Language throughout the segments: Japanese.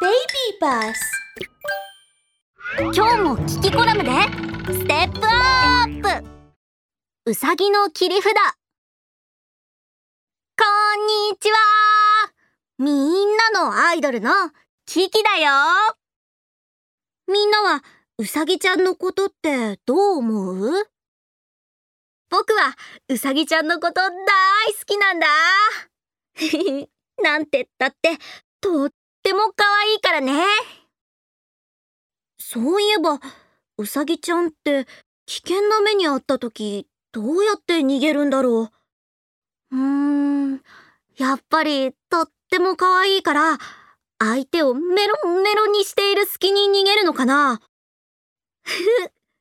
Baby Bus 今日も聞きコラムで。ステップアップ。うさぎの切り札。こんにちは。みんなのアイドルのキキだよ。みんなはうさぎちゃんのことってどう思う？僕はうさぎちゃんのこと大好きなんだ。なんてったってとっても可愛いからね。そういえばうさぎちゃんって危険な目にあった時どうやって逃げるんだろう？うーんやっぱりとっても可愛いから相手をメロンメロンにしている隙に逃げるのかな？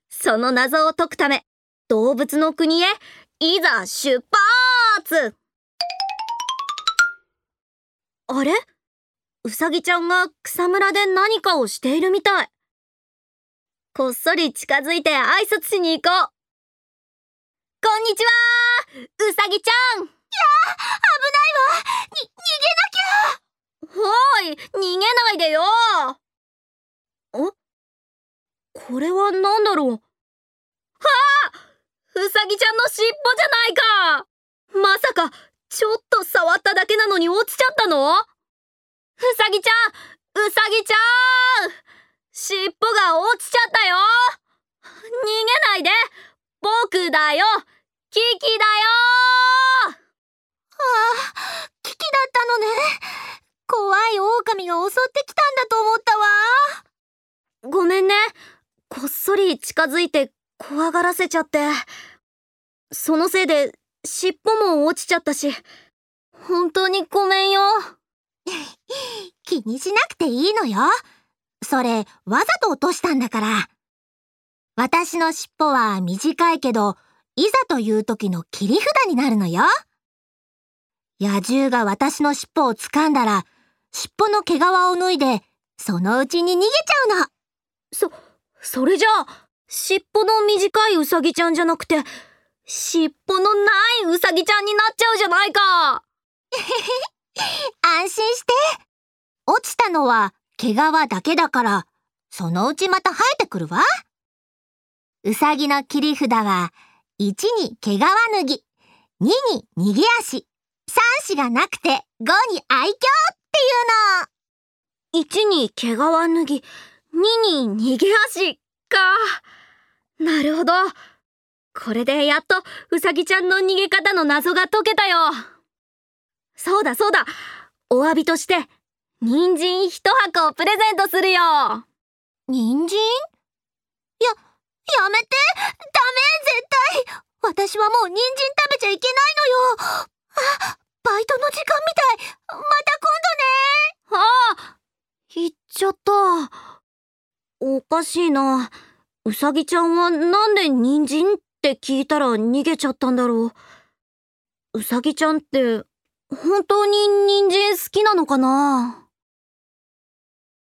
その謎を解くため動物の国へいざ出発！あれ？うさぎちゃんが草むらで何かをしているみたい。こっそり近づいて挨拶しに行こう。こんにちはうさぎちゃん。いや危ないわ。に、逃げなきゃ。おい逃げないでよ。お？これは何だろう。はあうさぎちゃんの尻尾じゃないか。まさか、ちょっと触っただけなのに落ちちゃったの？うさぎちゃんうさぎちゃん尻尾が落ちちゃったよ。逃げないで僕だよ。キキだよ。ああ、キキだったのね。怖い狼が襲ってきたんだと思ったわ。ごめんね。こっそり近づいて怖がらせちゃって。そのせいで尻尾も落ちちゃったし。本当にごめんよ 気にしなくていいのよ。それ、わざと落としたんだから。私の尻尾は短いけど、いざという時の切り札になるのよ。野獣が私の尻尾を掴んだら、尻尾の毛皮を脱いで、そのうちに逃げちゃうの。そそれじゃあ尻尾の短いうさぎちゃんじゃなくて尻尾のないうさぎちゃんになっちゃうじゃないか 安心して。落ちたのは毛皮だけだから、そのうちまた生えてくるわ。うさぎの切り札は、1に毛皮脱ぎ、2に逃げ足、3子がなくて5に愛嬌っていうの。1に毛皮脱ぎ2に逃げ足かなるほどこれでやっとうさぎちゃんの逃げ方の謎が解けたよそうだそうだお詫びとして人参一箱をプレゼントするよ。人参？や、やめて。ダメ絶対。私はもう人参食べちゃいけないのよ。あ、バイトの時間みたい。また今ああ言っちゃった。おかしいな。うさぎちゃんはなんで人参って聞いたら逃げちゃったんだろう。うさぎちゃんって本当に人参好きなのかな？